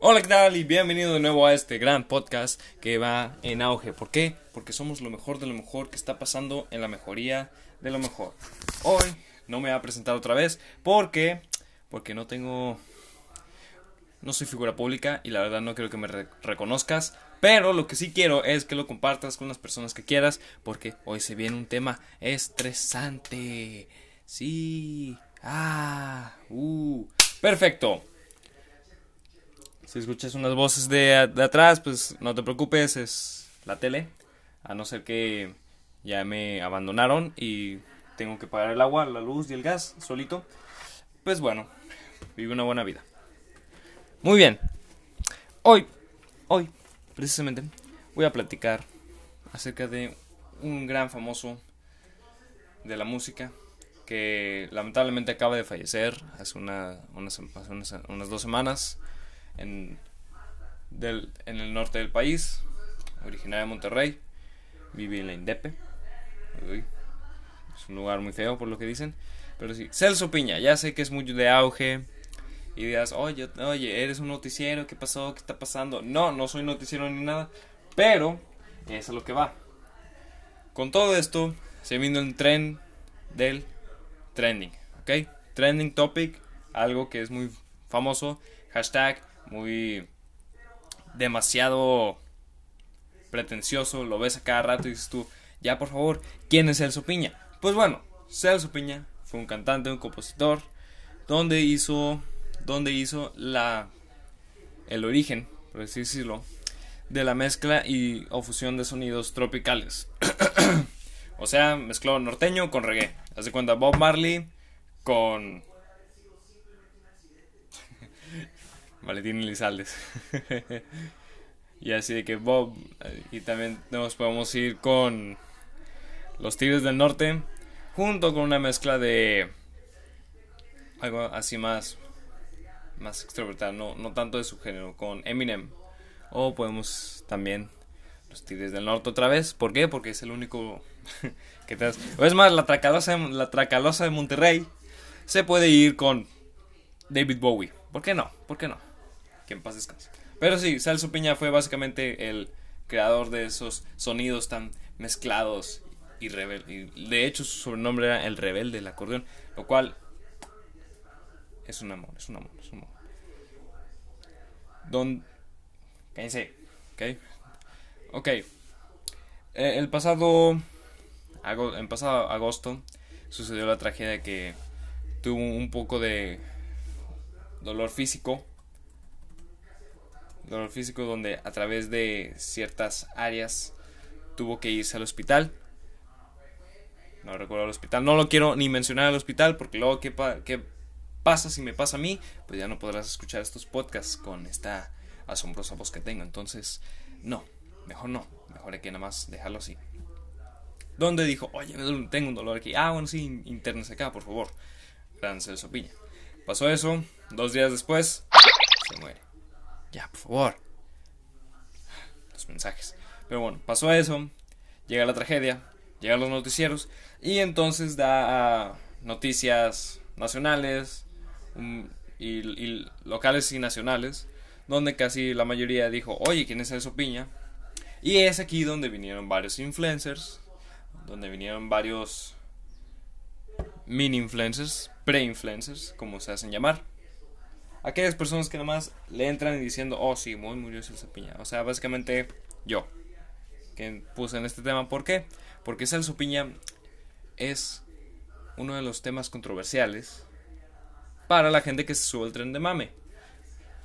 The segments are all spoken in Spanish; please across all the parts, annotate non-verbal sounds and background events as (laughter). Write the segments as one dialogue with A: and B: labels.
A: Hola, ¿qué tal? Y bienvenido de nuevo a este gran podcast que va en auge. ¿Por qué? Porque somos lo mejor de lo mejor que está pasando en la mejoría de lo mejor. Hoy no me voy a presentar otra vez porque porque no tengo no soy figura pública y la verdad no quiero que me re- reconozcas, pero lo que sí quiero es que lo compartas con las personas que quieras porque hoy se viene un tema estresante. Sí. Ah, uh, perfecto. Si escuchas unas voces de, de atrás, pues no te preocupes, es la tele. A no ser que ya me abandonaron y tengo que pagar el agua, la luz y el gas solito. Pues bueno, vive una buena vida. Muy bien. Hoy, hoy, precisamente, voy a platicar acerca de un gran famoso de la música que lamentablemente acaba de fallecer hace, una, unas, hace unas, unas dos semanas en, del, en el norte del país, originario de Monterrey, vive en la Indepe. Uy, es un lugar muy feo por lo que dicen. Pero sí, Celso Piña, ya sé que es muy de auge. Y digas, oye, oye, eres un noticiero, ¿qué pasó? ¿Qué está pasando? No, no soy noticiero ni nada. Pero, es lo que va. Con todo esto, se vino el tren del trending, ¿ok? Trending topic, algo que es muy famoso, hashtag muy demasiado pretencioso, lo ves a cada rato y dices tú, ya por favor, ¿quién es Celso Piña? Pues bueno, Celso Piña fue un cantante, un compositor, donde hizo, donde hizo la, el origen, por así decirlo, de la mezcla y o fusión de sonidos tropicales. (clears throat) o sea, mezcló norteño con reggae. Hace cuenta Bob Marley con Valentín Elizalde. (laughs) y así de que Bob y también nos podemos ir con los Tigres del Norte junto con una mezcla de algo así más más extrovertido, no, no tanto de su género, con Eminem. O podemos también los Tigres del Norte otra vez. ¿Por qué? Porque es el único (laughs) que te. O es más, la Tracalosa, la Tracalosa de Monterrey se puede ir con David Bowie. ¿Por qué no? ¿Por qué no? En paz. Pero sí, Celso Piña fue básicamente el creador de esos sonidos tan mezclados y rebel. Y de hecho, su sobrenombre era el rebelde del acordeón. Lo cual es un amor, es un amor, es un amor. Don. Cállense, ¿ok? Ok. Eh, el pasado. pasado agosto sucedió la tragedia que tuvo un poco de dolor físico. Dolor físico donde a través de ciertas áreas tuvo que irse al hospital. No recuerdo el hospital. No lo quiero ni mencionar al hospital porque luego qué, qué pasa si me pasa a mí, pues ya no podrás escuchar estos podcasts con esta asombrosa voz que tengo. Entonces, no, mejor no. Mejor hay que nada más dejarlo así. Donde dijo, oye, tengo un dolor aquí. Ah, bueno, sí, internes acá, por favor. Gran Celso Piña. Pasó eso, dos días después, se muere. Ya, por favor. Los mensajes. Pero bueno, pasó eso, llega la tragedia, llegan los noticieros y entonces da a noticias nacionales y, y locales y nacionales, donde casi la mayoría dijo, oye, ¿quién es Celso Piña? Y es aquí donde vinieron varios influencers, donde vinieron varios mini influencers, pre-influencers, como se hacen llamar. Aquellas personas que nada más le entran diciendo, oh sí, muy murió Celso Piña. O sea, básicamente yo, que puse en este tema. ¿Por qué? Porque Celso Piña es uno de los temas controversiales para la gente que se sube al tren de mame.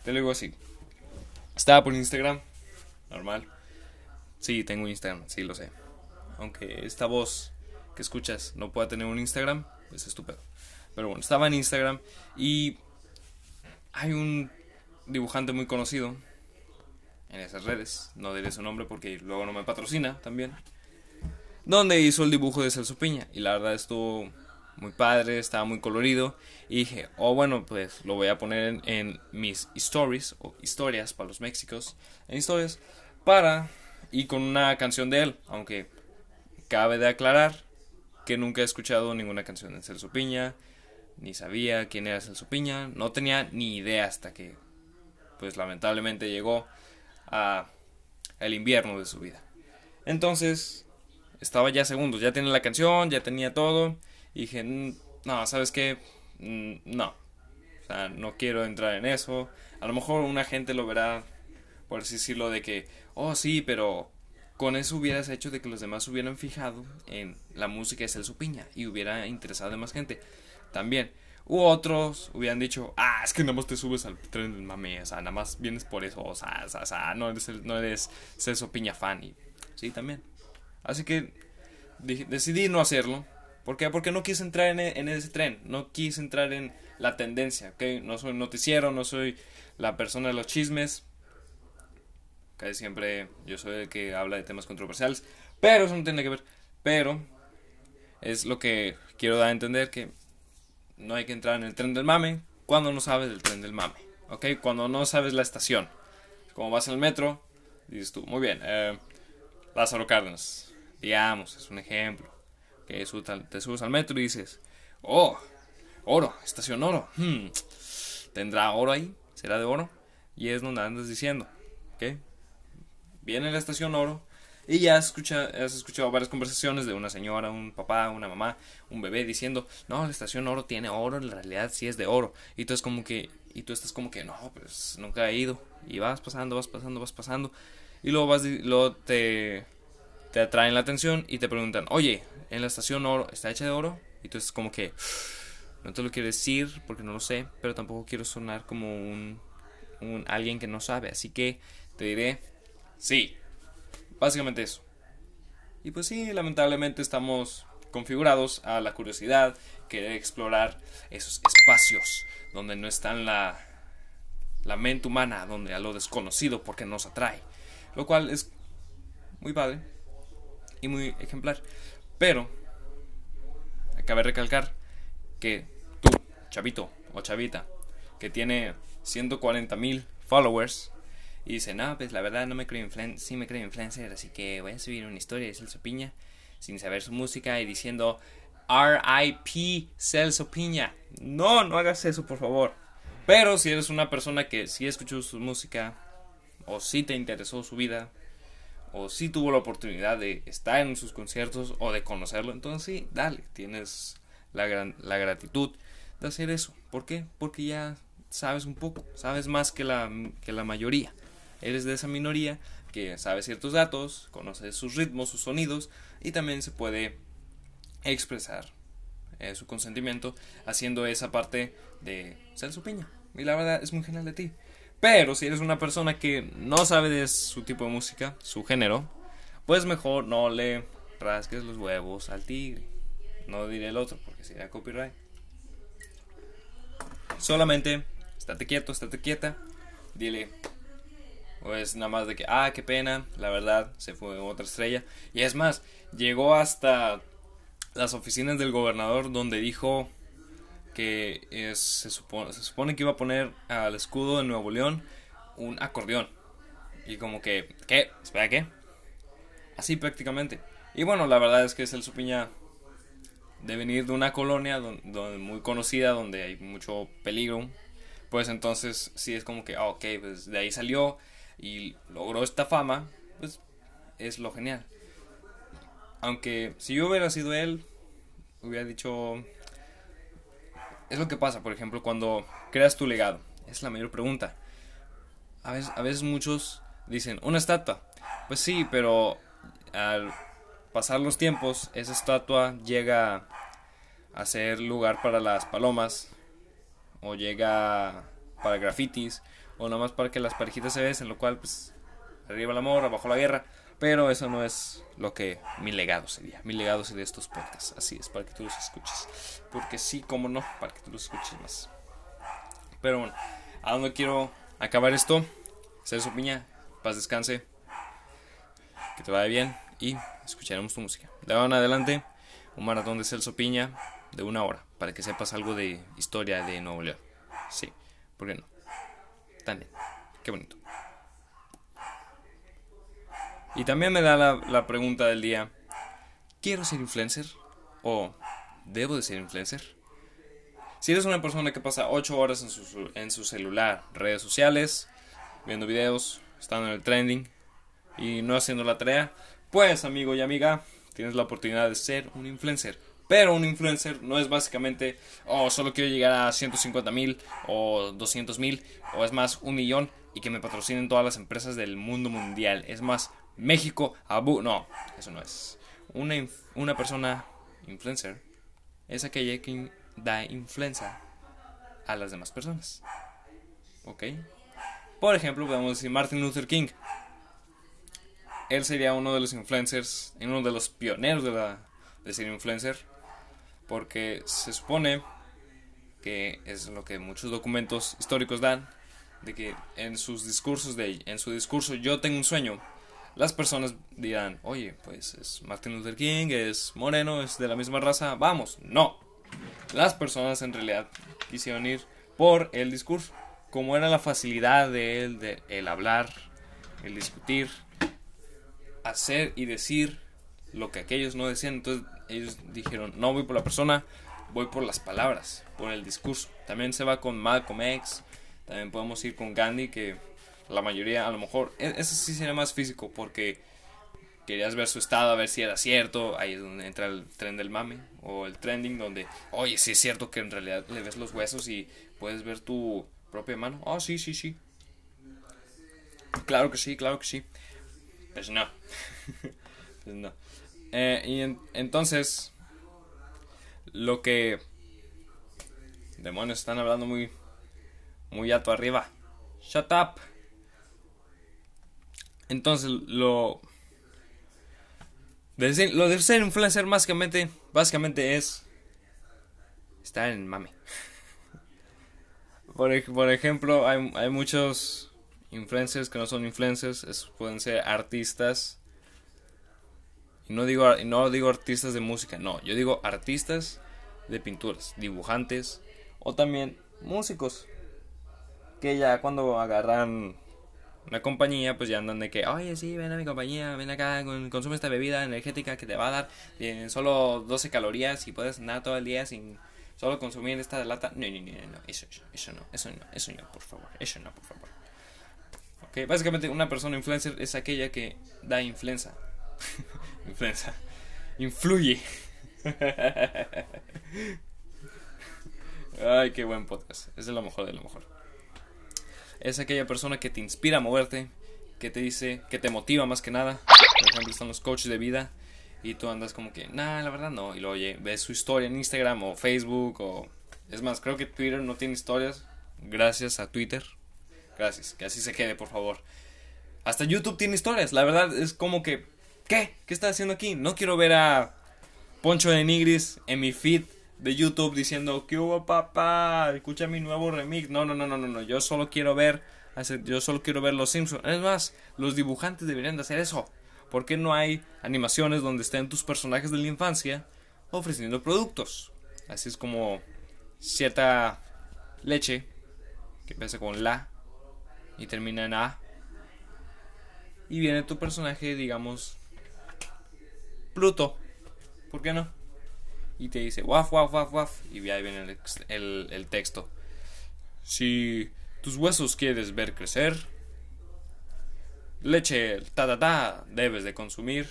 A: Te lo digo así. Estaba por Instagram, normal. Sí, tengo Instagram, sí lo sé. Aunque esta voz que escuchas no pueda tener un Instagram, es estúpido. Pero bueno, estaba en Instagram y hay un dibujante muy conocido en esas redes, no diré su nombre porque luego no me patrocina también, donde hizo el dibujo de Celso Piña y la verdad estuvo muy padre, estaba muy colorido y dije, oh bueno, pues lo voy a poner en, mis stories o historias para los méxicos, en historias para y con una canción de él, aunque cabe de aclarar que nunca he escuchado ninguna canción de Celso Piña, ni sabía quién era Celso Piña, no tenía ni idea hasta que pues lamentablemente llegó a el invierno de su vida. Entonces, estaba ya segundos, ya tenía la canción, ya tenía todo. Y dije, no, ¿sabes qué? No. O sea, no quiero entrar en eso. A lo mejor una gente lo verá, por así decirlo, de que, oh sí, pero con eso hubieras hecho de que los demás hubieran fijado en la música de Celso Piña y hubiera interesado a más gente. También. U otros hubieran dicho, ah, es que nada más te subes al tren del mame, o sea, nada más vienes por eso, o sea, o sea, no, eres, no eres Celso Piña fan. Y, sí, también. Así que decidí no hacerlo. ¿Por qué? Porque no quise entrar en, en, ese tren, no quise entrar en la tendencia, ¿ok? No soy noticiero, no soy la persona de los chismes. Casi siempre yo soy el que habla de temas controversiales, pero eso no tiene que ver. Pero es lo que quiero dar a entender que no hay que entrar en el tren del mame cuando no sabes del tren del mame, ¿ok? Cuando no sabes la estación. Como vas en el metro, dices tú, muy bien, eh, Lázaro Cárdenas, Digamos, es un ejemplo. Que te subes al metro y dices, oh, oro, estación oro. Hmm, ¿Tendrá oro ahí? ¿Será de oro? Y es donde andas diciendo, ¿ok? Viene la estación oro y ya has escuchado, has escuchado varias conversaciones de una señora, un papá, una mamá, un bebé diciendo, no, la estación oro tiene oro, en realidad sí es de oro. Y tú, como que, y tú estás como que, no, pues nunca he ido. Y vas pasando, vas pasando, vas pasando. Y luego, vas, luego te te atraen la atención y te preguntan, oye, en la estación oro, ¿está hecha de oro? Y tú es como que, no te lo quiero decir porque no lo sé, pero tampoco quiero sonar como un, un alguien que no sabe, así que te diré, sí, básicamente eso. Y pues sí, lamentablemente estamos configurados a la curiosidad, querer explorar esos espacios donde no está la, la mente humana, donde a lo desconocido porque nos atrae. Lo cual es muy padre, y muy ejemplar. Pero, cabe recalcar que tú, chavito o chavita, que tiene 140 mil followers, y dice, no, pues la verdad no me creo influencer, sí me creo influencer, así que voy a subir una historia de Celso Piña, sin saber su música y diciendo, RIP Celso Piña. No, no hagas eso, por favor. Pero si eres una persona que sí escuchó su música, o si te interesó su vida, o si tuvo la oportunidad de estar en sus conciertos o de conocerlo, entonces sí, dale, tienes la, gran, la gratitud de hacer eso. ¿Por qué? Porque ya sabes un poco, sabes más que la, que la mayoría. Eres de esa minoría que sabe ciertos datos, conoce sus ritmos, sus sonidos y también se puede expresar eh, su consentimiento haciendo esa parte de ser su piña. Y la verdad es muy genial de ti. Pero si eres una persona que no sabe de su tipo de música, su género, pues mejor no le rasques los huevos al tigre. No diré el otro porque sería copyright. Solamente estate quieto, estate quieta. Dile, pues nada más de que, ah, qué pena, la verdad, se fue otra estrella. Y es más, llegó hasta las oficinas del gobernador donde dijo que es, se, supone, se supone que iba a poner al escudo de Nuevo León un acordeón. Y como que, ¿qué? ¿Espera qué? Así prácticamente. Y bueno, la verdad es que es el Supiña de venir de una colonia donde, muy conocida, donde hay mucho peligro. Pues entonces sí es como que, ah, ok, pues de ahí salió y logró esta fama, pues es lo genial. Aunque si yo hubiera sido él, hubiera dicho, es lo que pasa, por ejemplo, cuando creas tu legado. Es la mayor pregunta. A veces, a veces muchos dicen, una estatua. Pues sí, pero al pasar los tiempos, esa estatua llega a ser lugar para las palomas, o llega para grafitis, o nomás para que las parejitas se besen, lo cual, pues, arriba el amor, abajo la guerra. Pero eso no es lo que mi legado sería. Mi legado sería estos podcasts. Así es, para que tú los escuches. Porque sí, como no, para que tú los escuches más. Pero bueno, a dónde quiero acabar esto. Celso Piña, paz descanse. Que te vaya bien. Y escucharemos tu música. De ahora en adelante, un maratón de Celso Piña de una hora. Para que sepas algo de historia de Nuevo León. Sí, ¿por qué no? También. Qué bonito. Y también me da la, pregunta del día, ¿quiero ser influencer? ¿O debo de ser influencer? Si eres una persona que pasa 8 horas en su, en su celular, redes sociales, viendo videos, estando en el trending y no haciendo la tarea, pues amigo y amiga, tienes la oportunidad de ser un influencer. Pero un influencer no es básicamente, oh, solo quiero llegar a 150 mil o 200 mil o es más, un millón y que me patrocinen todas las empresas del mundo mundial. Es más, México, Abu. No, eso no es. Una, una persona influencer es aquella que da influencia a las demás personas. ¿Ok? Por ejemplo, podemos decir Martin Luther King. Él sería uno de los influencers, uno de los pioneros de, la, de ser influencer, porque se supone que es lo que muchos documentos históricos dan, de que en sus discursos de en su discurso yo tengo un sueño, las personas dirán, oye, pues es Martin Luther King, es moreno, es de la misma raza, vamos, no. Las personas en realidad quisieron ir por el discurso, como era la facilidad de él, de el hablar, el discutir, hacer y decir lo que aquellos no decían, entonces ellos dijeron, no voy por la persona, voy por las palabras, por el discurso. También se va con Malcolm X, también podemos ir con Gandhi, que la mayoría a lo mejor, e-, eso sí sería más físico, porque querías ver su estado, a ver si era cierto, ahí es donde entra el tren del mame, o el trending, donde, oye, si es cierto que en realidad le ves los huesos y puedes ver tu propia mano. Oh, sí, sí, sí. Claro que sí, claro que sí. Pues no. (laughs) pues no. Eh, y entonces, lo que... Demonios, están hablando muy... Muy alto arriba. Shut up. Entonces, lo... lo de ser influencer básicamente, básicamente es estar en mame. (laughs) por, por ejemplo, hay, hay muchos influencers que no son influencers, pueden ser artistas. Y no digo, no digo artistas de música, no, yo digo artistas de pinturas, dibujantes o también músicos. Que ya cuando agarran una compañía, pues ya andan de que, oye, sí, ven a mi compañía, ven acá, consume esta bebida energética que te va a dar en solo 12 calorías y puedes andar todo el día sin solo consumir esta lata. No, no, no, no, eso, eso no, eso no, eso no, por favor, eso no, por favor. Ok, básicamente una persona influencer es aquella que da influenza. (laughs) influenza. Influye. (laughs) Ay, qué buen podcast. Es de lo mejor de lo mejor es aquella persona que te inspira a moverte, que te dice, que te motiva más que nada. Por ejemplo, están los coaches de vida y tú andas como que, nah, la verdad no. Y luego oye, ves su historia en Instagram o Facebook o... Es más, creo que Twitter no tiene historias. Gracias a Twitter. Gracias, que así se quede, por favor. Hasta YouTube tiene historias. La verdad es como que, ¿qué? ¿Qué está haciendo aquí? No quiero ver a Poncho de Nigris en mi feed de YouTube diciendo que hubo papá, escucha mi nuevo remix. No, no, no, no, no, no. Yo solo quiero ver, yo solo quiero ver los Simpsons. Es más, los dibujantes deberían de hacer eso. ¿Por qué no hay animaciones donde estén tus personajes de la infancia ofreciendo productos? Así es como cierta leche que empieza con la y termina en A. Y viene tu personaje, digamos, Pluto. ¿Por qué no? y te dice waf, waf, waf, waf. Y ahí viene el, el, texto. Si tus huesos quieres ver crecer, leche, ta, ta, ta, debes de consumir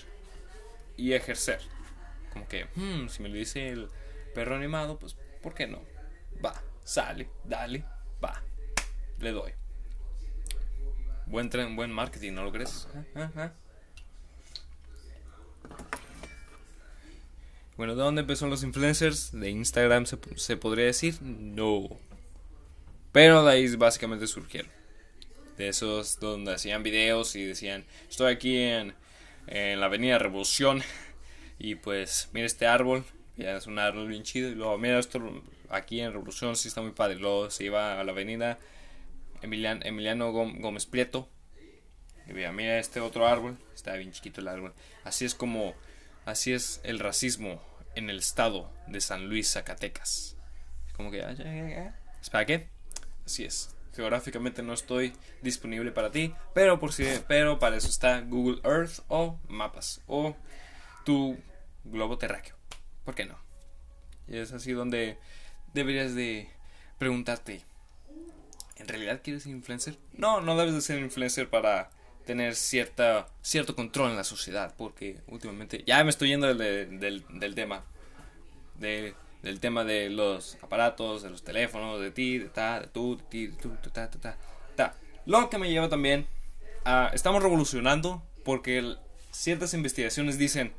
A: y ejercer. Como que, hmm, si me lo dice el perro animado, pues, ¿por qué no? Va, sale, dale, va, le doy. Buen, tren, buen marketing, ¿no lo crees? Bueno, ¿de dónde empezaron los influencers? ¿De Instagram se, podría decir? No. Pero de ahí básicamente surgieron. De esos donde hacían videos y decían, estoy aquí en, en la avenida Revolución y pues mira este árbol, es un árbol bien chido y luego mira esto aquí en Revolución sí está muy padre. Luego se iba a la avenida Emiliano Gómez Prieto y mira, mira este otro árbol, está bien chiquito el árbol. Así es como Así es el racismo en el estado de San Luis, Zacatecas. Como que... ¿Es para qué? Así es. Geográficamente no estoy disponible para ti, pero, por si, pero para eso está Google Earth o mapas o tu globo terráqueo. ¿Por qué no? Y es así donde deberías de preguntarte, ¿En realidad quieres influencer? No, no debes de ser influencer para tener cierta, cierto control en la sociedad, porque últimamente ya me estoy yendo del, del, del tema, de, del tema de los aparatos, de los teléfonos, de ti, de ta, de tú, de ti, de tú, de ta, ta, ta, ta. Lo que me lleva también a, estamos revolucionando porque ciertas investigaciones dicen,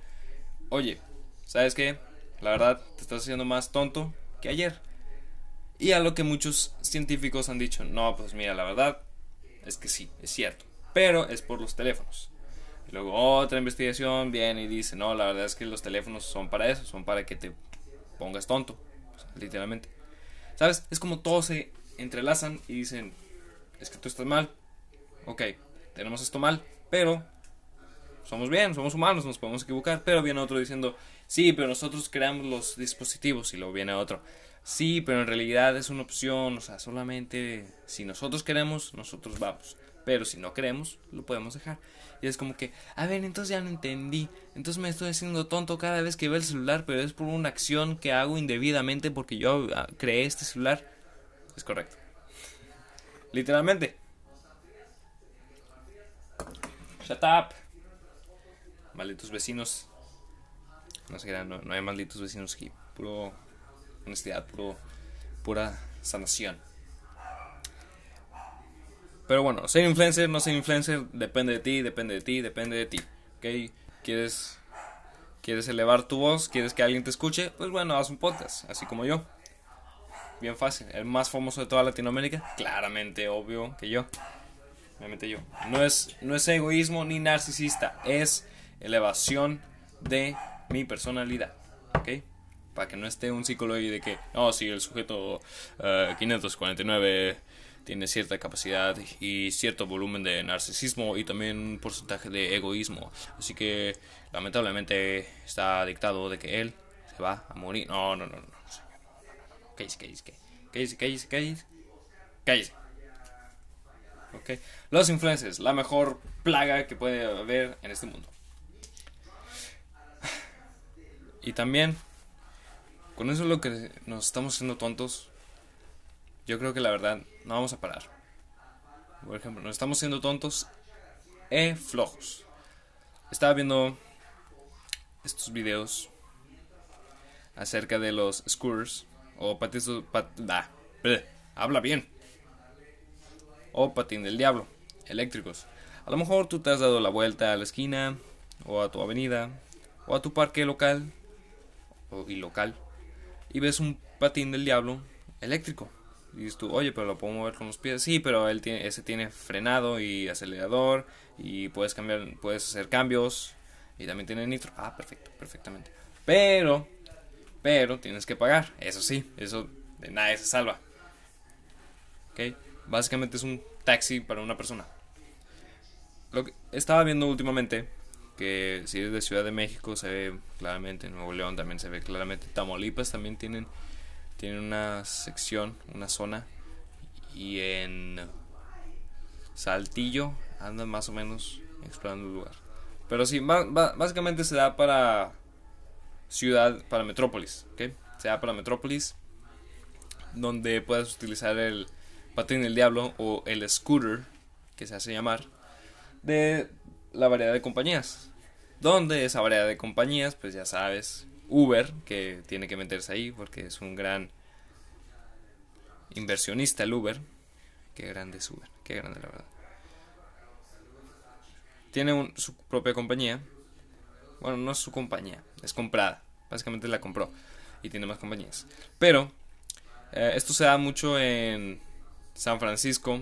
A: oye, ¿sabes qué? La verdad, te estás haciendo más tonto que ayer. Y a lo que muchos científicos han dicho, no, pues mira, la verdad es que sí, es cierto pero es por los teléfonos. luego otra investigación viene y dice, no, la verdad es que los teléfonos son para eso, son para que te pongas tonto, literalmente. ¿Sabes? Es como todos se entrelazan y dicen, es que tú estás mal, ok, tenemos esto mal, pero somos bien, somos humanos, nos podemos equivocar, pero viene otro diciendo, sí, pero nosotros creamos los dispositivos y luego viene otro. Sí, pero en realidad es una opción, o sea, solamente si nosotros queremos, nosotros vamos. Pero si no queremos, lo podemos dejar. Y es como que, a ver, entonces ya no entendí. Entonces me estoy haciendo tonto cada vez que veo el celular, pero es por una acción que hago indebidamente porque yo ah, creé este celular. Es correcto. Literalmente. Shut up. Malditos vecinos. No sé no, no hay malditos vecinos aquí. Puro honestidad, puro, pura sanación. Pero bueno, ser influencer, no ser influencer, depende de ti, depende de ti, depende de ti. ¿Ok? ¿Quieres, ¿Quieres elevar tu voz? ¿Quieres que alguien te escuche? Pues bueno, haz un podcast, así como yo. Bien fácil. El más famoso de toda Latinoamérica. Claramente, obvio que yo. Obviamente yo. No es, no es egoísmo ni narcisista. Es elevación de mi personalidad. ¿Ok? Para que no esté un psicólogo de que, no, si el sujeto 549 eh, tiene cierta capacidad y cierto volumen de narcisismo y también un porcentaje de egoísmo. Así que lamentablemente está dictado de que él se va a morir. No, no, no, no. Cállese, cállese, cállese, cállese, cállese, cállese. Ok. Los influencers, la mejor plaga que puede haber en este mundo. (sighs) Y también, con eso es lo que nos estamos haciendo tontos yo creo que la verdad no vamos a parar. Por ejemplo, nos estamos siendo tontos e flojos. Estaba viendo estos videos acerca de los scooters o patines pat, habla bien. O patín del diablo, eléctricos. A lo mejor tú te has dado la vuelta a la esquina o a tu avenida o a tu parque local o, y local y ves un patín del diablo eléctrico y dices tú, oye, pero lo puedo mover con los pies. Sí, pero él tiene, ese tiene frenado y acelerador y puedes cambiar, puedes hacer cambios y también tiene nitro. Ah, perfecto, perfectamente. Pero, pero tienes que pagar. Eso sí, eso de nadie se salva. ¿Ok? Básicamente es un taxi para una persona. Lo que estaba viendo últimamente, que si es de Ciudad de México se ve claramente, Nuevo León también se ve claramente, Tamaulipas también tienen tiene una sección, una zona. Y en Saltillo andan más o menos explorando el lugar. Pero sí, básicamente se da para ciudad, para metrópolis. ¿okay? Se da para metrópolis. Donde puedes utilizar el patín del diablo o el scooter, que se hace llamar, de la variedad de compañías. Donde esa variedad de compañías, pues ya sabes, Uber, que tiene que meterse ahí porque es un gran inversionista el Uber. Qué grande es Uber, qué grande la verdad. Tiene su propia compañía. Bueno, no es su compañía, es comprada. Básicamente la compró y tiene más compañías. Pero eh, esto se da mucho en San Francisco,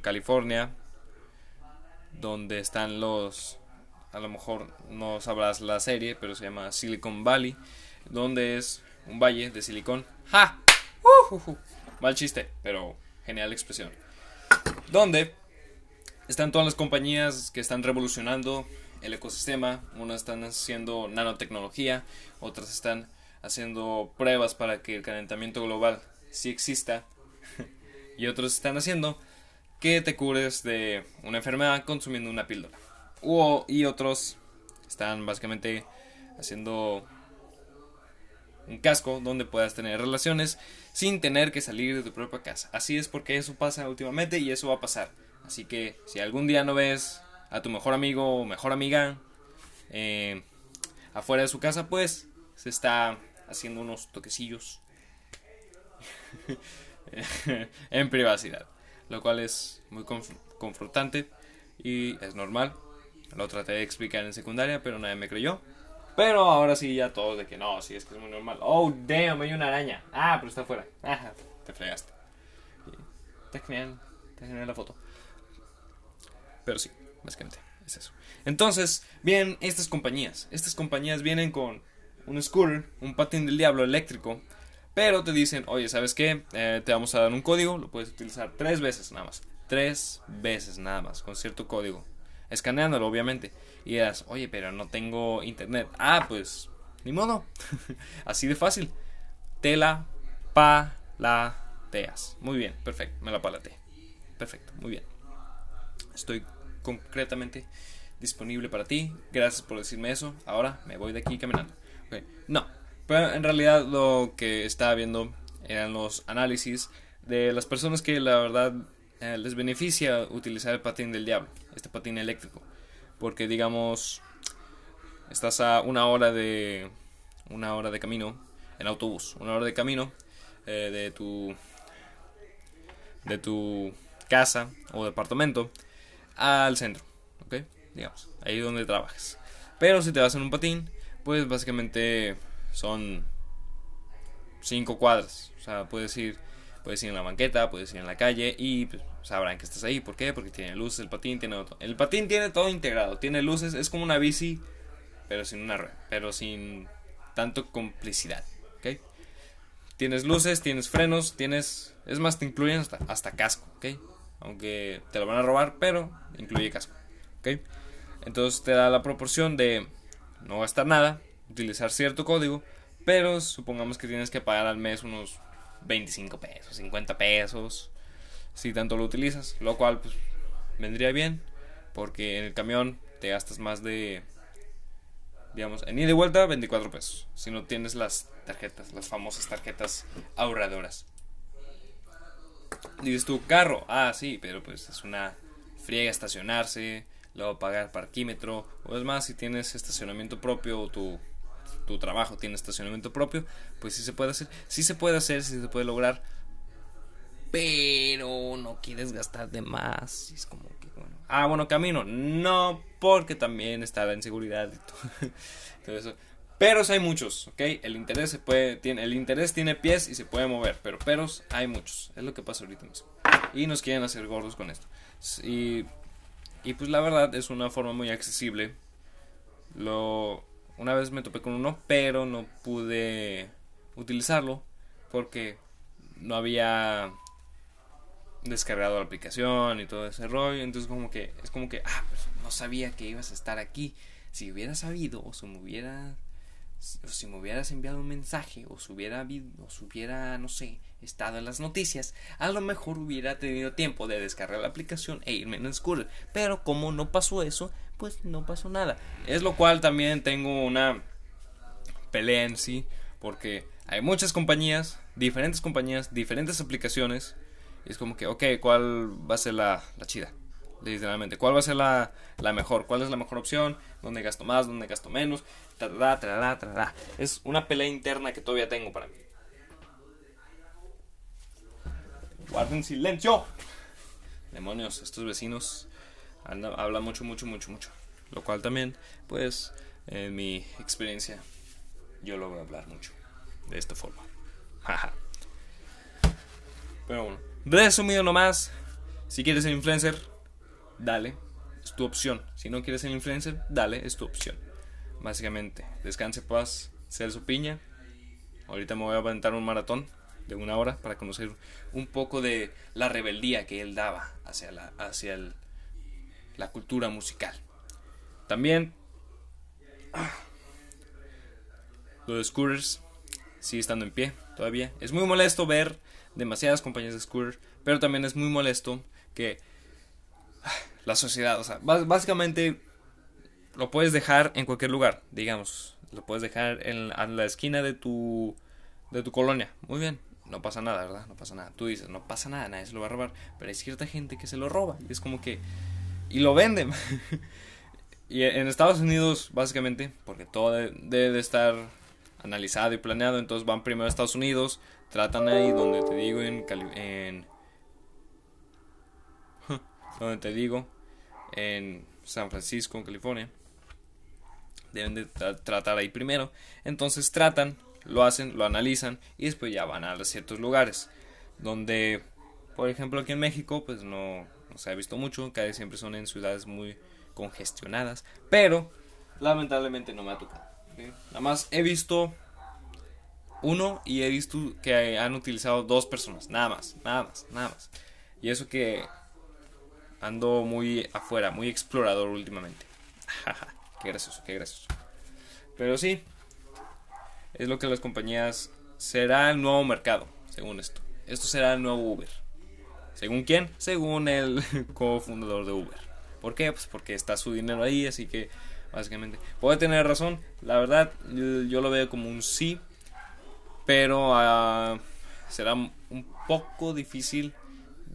A: California, donde están los a lo mejor no sabrás la serie, pero se llama Silicon Valley, donde es un valle de silicón. ¡Ja! Uh, Mal chiste, pero genial expresión. Donde están todas las compañías que están revolucionando el ecosistema. Unas están haciendo nanotecnología, otras están haciendo pruebas para que el calentamiento global sí exista. (laughs) y otros están haciendo que te cures de una enfermedad consumiendo una píldora y otros están básicamente haciendo un casco donde puedas tener relaciones sin tener que salir de tu propia casa. Así es porque eso pasa últimamente y eso va a pasar. Así que si algún día no ves a tu mejor amigo o mejor amiga eh, afuera de su casa, pues se está haciendo unos toquecillos (laughs) en privacidad, lo cual es muy confrontante y es normal. Lo traté de explicar en secundaria, pero nadie me creyó. Pero ahora sí, ya todos de que no, sí, es que es muy normal. Oh, damn, hay una araña. Ah, pero está afuera. Te fregaste. Está genial, está genial la foto. Pero sí, básicamente es eso. Entonces, vienen estas compañías. Estas compañías vienen con un scooter, un patín del diablo eléctrico. Pero te dicen, oye, ¿sabes qué? Eh, te vamos a dar un código, lo puedes utilizar tres veces nada más. Tres veces nada más, con cierto código. Escaneándolo, obviamente. Y dirás, oye, pero no tengo internet. Ah, pues, ni modo. (laughs) Así de fácil. Tela palateas. Muy bien, perfecto. Me la palateé. Perfecto, muy bien. Estoy concretamente disponible para ti. Gracias por decirme eso. Ahora me voy de aquí caminando. No, pero en realidad lo que estaba viendo eran los análisis de las personas que la verdad eh, les beneficia utilizar el patín del diablo, este patín eléctrico. Porque digamos, estás a una hora de una hora de camino en autobús, una hora de camino eh, de tu de tu casa o departamento al centro, ¿ok? Digamos, ahí donde trabajas. Pero si te vas en un patín, pues básicamente son cinco cuadras. O sea, puedes ir, puedes ir en la banqueta, puedes ir en la calle y pues, sabrán que estás ahí. ¿Por qué? Porque tiene luces, el patín tiene El patín tiene todo integrado, tiene luces, es como una bici, pero sin una rueda, pero sin tanto complicidad. ¿Ok? Tienes luces, tienes frenos, tienes... Es más, te incluyen hasta, hasta casco, ¿ok? Aunque te lo van a robar, pero incluye casco, ¿ok? Entonces te da la proporción de no gastar nada, utilizar cierto código, pero supongamos que tienes que pagar al mes unos 25 pesos, 50 pesos, si tanto lo utilizas, lo cual pues vendría bien, porque en el camión te gastas más de, digamos, en ida y vuelta 24 pesos, si no tienes las tarjetas, las famosas tarjetas ahorradoras. Dices tu carro, ah sí, pero pues es una friega estacionarse, luego pagar parquímetro, o es más, si tienes estacionamiento propio o tu, tu trabajo tiene estacionamiento propio, pues sí se puede hacer, sí se puede hacer, sí se puede lograr, pero no quieres gastar de más, es como que, bueno, ah, bueno, camino, no, porque también está la inseguridad y (laughs) todo, eso. Peros hay muchos, ¿ok? El interés se puede, tiene, el interés tiene pies y se puede mover, pero peros hay muchos. Es lo que pasa ahorita mismo. Y nos quieren hacer gordos con esto. Y y pues la verdad es una forma muy accesible. Lo una vez me topé con uno, pero no pude utilizarlo porque no había descargado la aplicación y todo ese rollo, entonces como que es como que ah, pues no sabía que ibas a estar aquí. Si hubiera sabido o si me hubiera si me hubieras enviado un mensaje o si hubiera o si hubiera no sé, estado en las noticias, a lo mejor hubiera tenido tiempo de descargar la aplicación e irme en school. Pero como no pasó eso, pues no pasó nada. Es lo cual también tengo una pelea en sí, porque hay muchas compañías, diferentes compañías, diferentes aplicaciones. Y es como que, ok, ¿cuál va a ser la, la chida? Literalmente, ¿cuál va a ser la, la, mejor? ¿Cuál es la mejor opción? ¿Dónde gasto más? ¿Dónde gasto menos? Es una pelea interna que todavía tengo para mí. Guarden silencio. Demonios, estos vecinos hablan mucho, mucho, mucho, mucho. Lo cual también, pues, en mi experiencia, yo lo voy a hablar mucho. De esta forma. (laughs) Pero bueno, resumido nomás. Si quieres ser influencer, dale. Es tu opción. Si no quieres ser influencer, dale, es tu opción. Básicamente, descanse paz, Celso Piña. Ahorita me voy a aventar un maratón de una hora para conocer un poco de la rebeldía que él daba hacia la, hacia la cultura musical. También (clears throat) lo de scooters sigue estando en pie todavía. Es muy molesto ver demasiadas compañías de scooters, pero también es muy molesto que la sociedad, o sea, básicamente lo puedes dejar en cualquier lugar, digamos. lo puedes dejar en, la esquina de tu, de tu colonia. Muy bien, no pasa nada, ¿verdad? No pasa nada. Tú dices, no pasa nada, nadie se lo va a robar. Pero hay cierta gente que se lo roba. Y es como que... Y lo venden. (laughs) y en Estados Unidos, básicamente, porque todo debe de estar analizado y planeado, entonces van primero a Estados Unidos, tratan ahí donde te digo en... en (laughs) donde te digo en San Francisco, California. Deben de tratar ahí primero. Entonces tratan, lo hacen, lo analizan y después ya van a ciertos lugares. Donde, por ejemplo, aquí en México, pues no, se ha visto mucho. Casi siempre son en ciudades muy congestionadas. Pero, lamentablemente no me ha tocado. Nada más he visto uno y he visto que han utilizado dos personas. Nada más, nada más, nada más. Y eso que ando muy afuera, muy explorador últimamente. qué gracioso, qué gracioso. Pero sí, es lo que las compañías será el nuevo mercado, según esto. Esto será el nuevo Uber. ¿Según quién? Según el (laughs) cofundador de Uber. ¿Por qué? Pues porque está su dinero ahí, así que básicamente puede tener razón. La verdad, yo lo veo como un sí, pero uh, será un poco difícil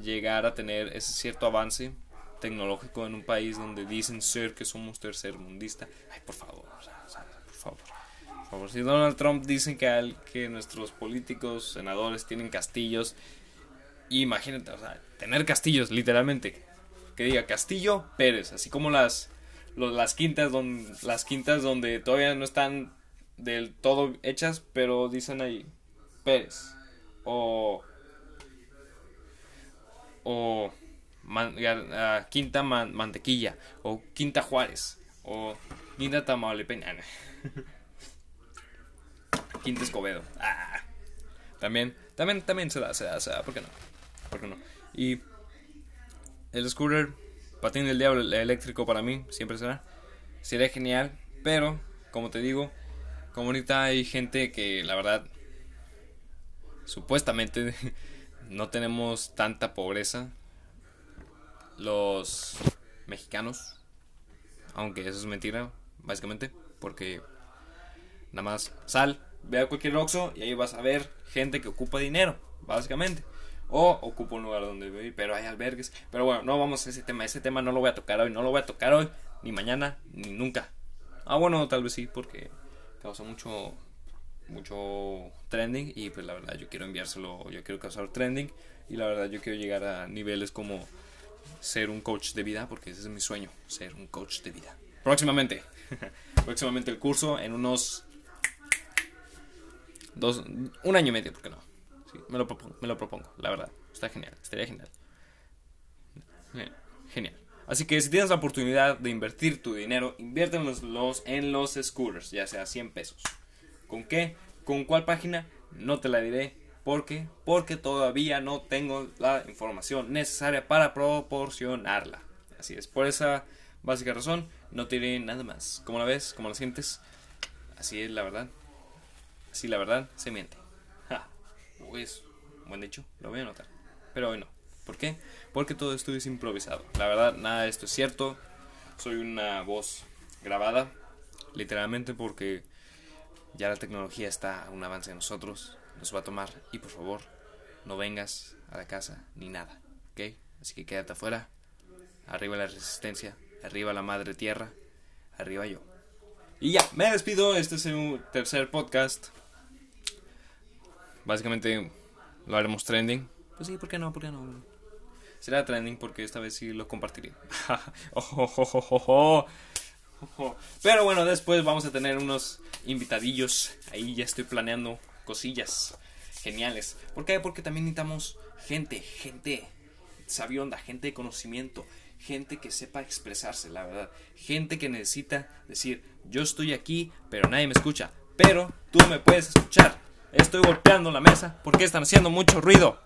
A: llegar a tener ese cierto avance tecnológico en un país donde dicen ser que somos tercermundista. Ay, por favor, por favor. Si Donald Trump dice que, al, que nuestros políticos, senadores tienen castillos, imagínate, o sea, tener castillos, literalmente, que diga Castillo Pérez, así como las, las quintas donde, las quintas donde todavía no están del todo hechas, pero dicen ahí Pérez o o Quinta Mantequilla o Quinta Juárez o Quinta Tamaulipeña. (laughs) Quinta Escobedo. Ah. También, también, también se da, se da, se da. ¿Por qué no? ¿Por no? Y el scooter, patín del diablo eléctrico para mí, siempre será. Sería genial, pero, como te digo, como ahorita hay gente que la verdad, supuestamente, (laughs) no tenemos tanta pobreza los mexicanos, aunque eso es mentira, básicamente, porque nada más sal, ve a cualquier Oxxo y ahí vas a ver gente que ocupa dinero, básicamente. O ocupa un lugar donde vivir, pero hay albergues. Pero bueno, no vamos a ese tema. Ese tema no lo voy a tocar hoy. No lo voy a tocar hoy, ni mañana, ni nunca. Ah, bueno, tal vez sí, porque causa mucho mucho trending y pues la verdad yo quiero enviárselo, yo quiero causar trending y la verdad yo quiero llegar a niveles como ser un coach de vida porque ese es mi sueño, ser un coach de vida. Próximamente, (laughs) próximamente el curso en unos dos, un año y medio, ¿por qué no? me lo propongo, me lo propongo, la verdad, está genial, estaría genial. Genial. Así que si tienes la oportunidad de invertir tu dinero, inviértelos en los scooters, ya sea 100 pesos. ¿Con qué? ¿Con cuál página? No te la diré. ¿Por qué? Porque todavía no tengo la información necesaria para proporcionarla. Así es, por esa básica razón no te diré nada más. ¿Cómo la ves? ¿Cómo la sientes? Así es la verdad. Así la verdad se miente. Ja. Pues, buen dicho, lo voy a anotar. Pero hoy no. ¿Por qué? Porque todo esto es improvisado. La verdad, nada de esto es cierto. Soy una voz grabada. Literalmente porque ya la tecnología está a un avance de nosotros, nos va a tomar y por favor no vengas a la casa ni nada, ¿ok? Así que quédate afuera, arriba la resistencia, arriba la madre tierra, arriba yo. Y ya, me despido, este es el tercer podcast. Básicamente lo haremos trending. Pues sí, ¿por qué no? ¿Por qué no? Será trending porque esta vez sí lo compartiré. (laughs) Pero bueno, después vamos a tener unos invitadillos. Ahí ya estoy planeando cosillas geniales. ¿Por qué? Porque también necesitamos gente, gente sabionda, gente de conocimiento, gente que sepa expresarse, la verdad. Gente que necesita decir, yo estoy aquí, pero nadie me escucha. Pero tú me puedes escuchar. Estoy golpeando la mesa porque están haciendo mucho ruido.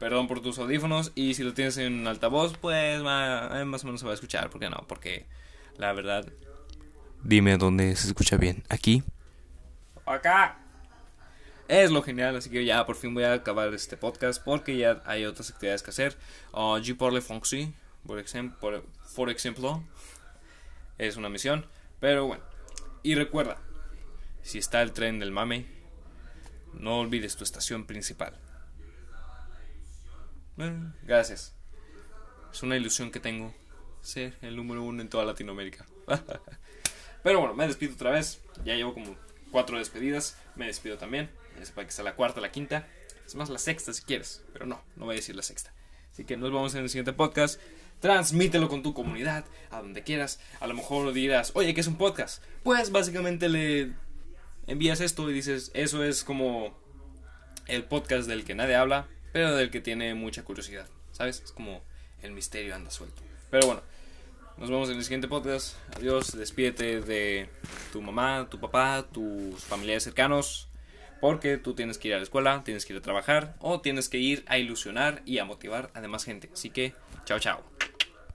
A: Perdón por tus audífonos y si lo tienes en altavoz, pues más, o menos se va a escuchar. ¿Por qué no? Porque la verdad. Dime dónde se escucha bien. ¿Aquí? Acá. Es lo genial, así que ya por fin voy a acabar este podcast porque ya hay otras actividades que hacer. Uh, je parle por, por, ejemplo. Es una misión. Pero bueno. Y recuerda, Si está el tren del mame, no olvides tu estación principal. Bueno, gracias. Es una ilusión que tengo ser el número uno en toda Latinoamérica. (laughs) Pero bueno, me despido otra vez. Ya llevo como cuatro despedidas. Me despido también. Ya sepa que está la cuarta, la quinta. Es más la sexta si quieres. Pero no, no voy a decir la sexta. Así que nos vemos en el siguiente podcast. Transmítelo con tu comunidad, a donde quieras. A lo mejor dirás, oye, ¿qué es un podcast? Pues básicamente le envías esto y dices, eso es como el podcast del que nadie habla, pero del que tiene mucha curiosidad. ¿Sabes? Es como el misterio anda suelto. Pero bueno, nos vemos en el siguiente podcast. Adiós, despídete de tu mamá, tu papá, tus familiares cercanos. Porque tú tienes que ir a la escuela, tienes que ir a trabajar o tienes que ir a ilusionar y a motivar a demás gente. Así que, chao, chao.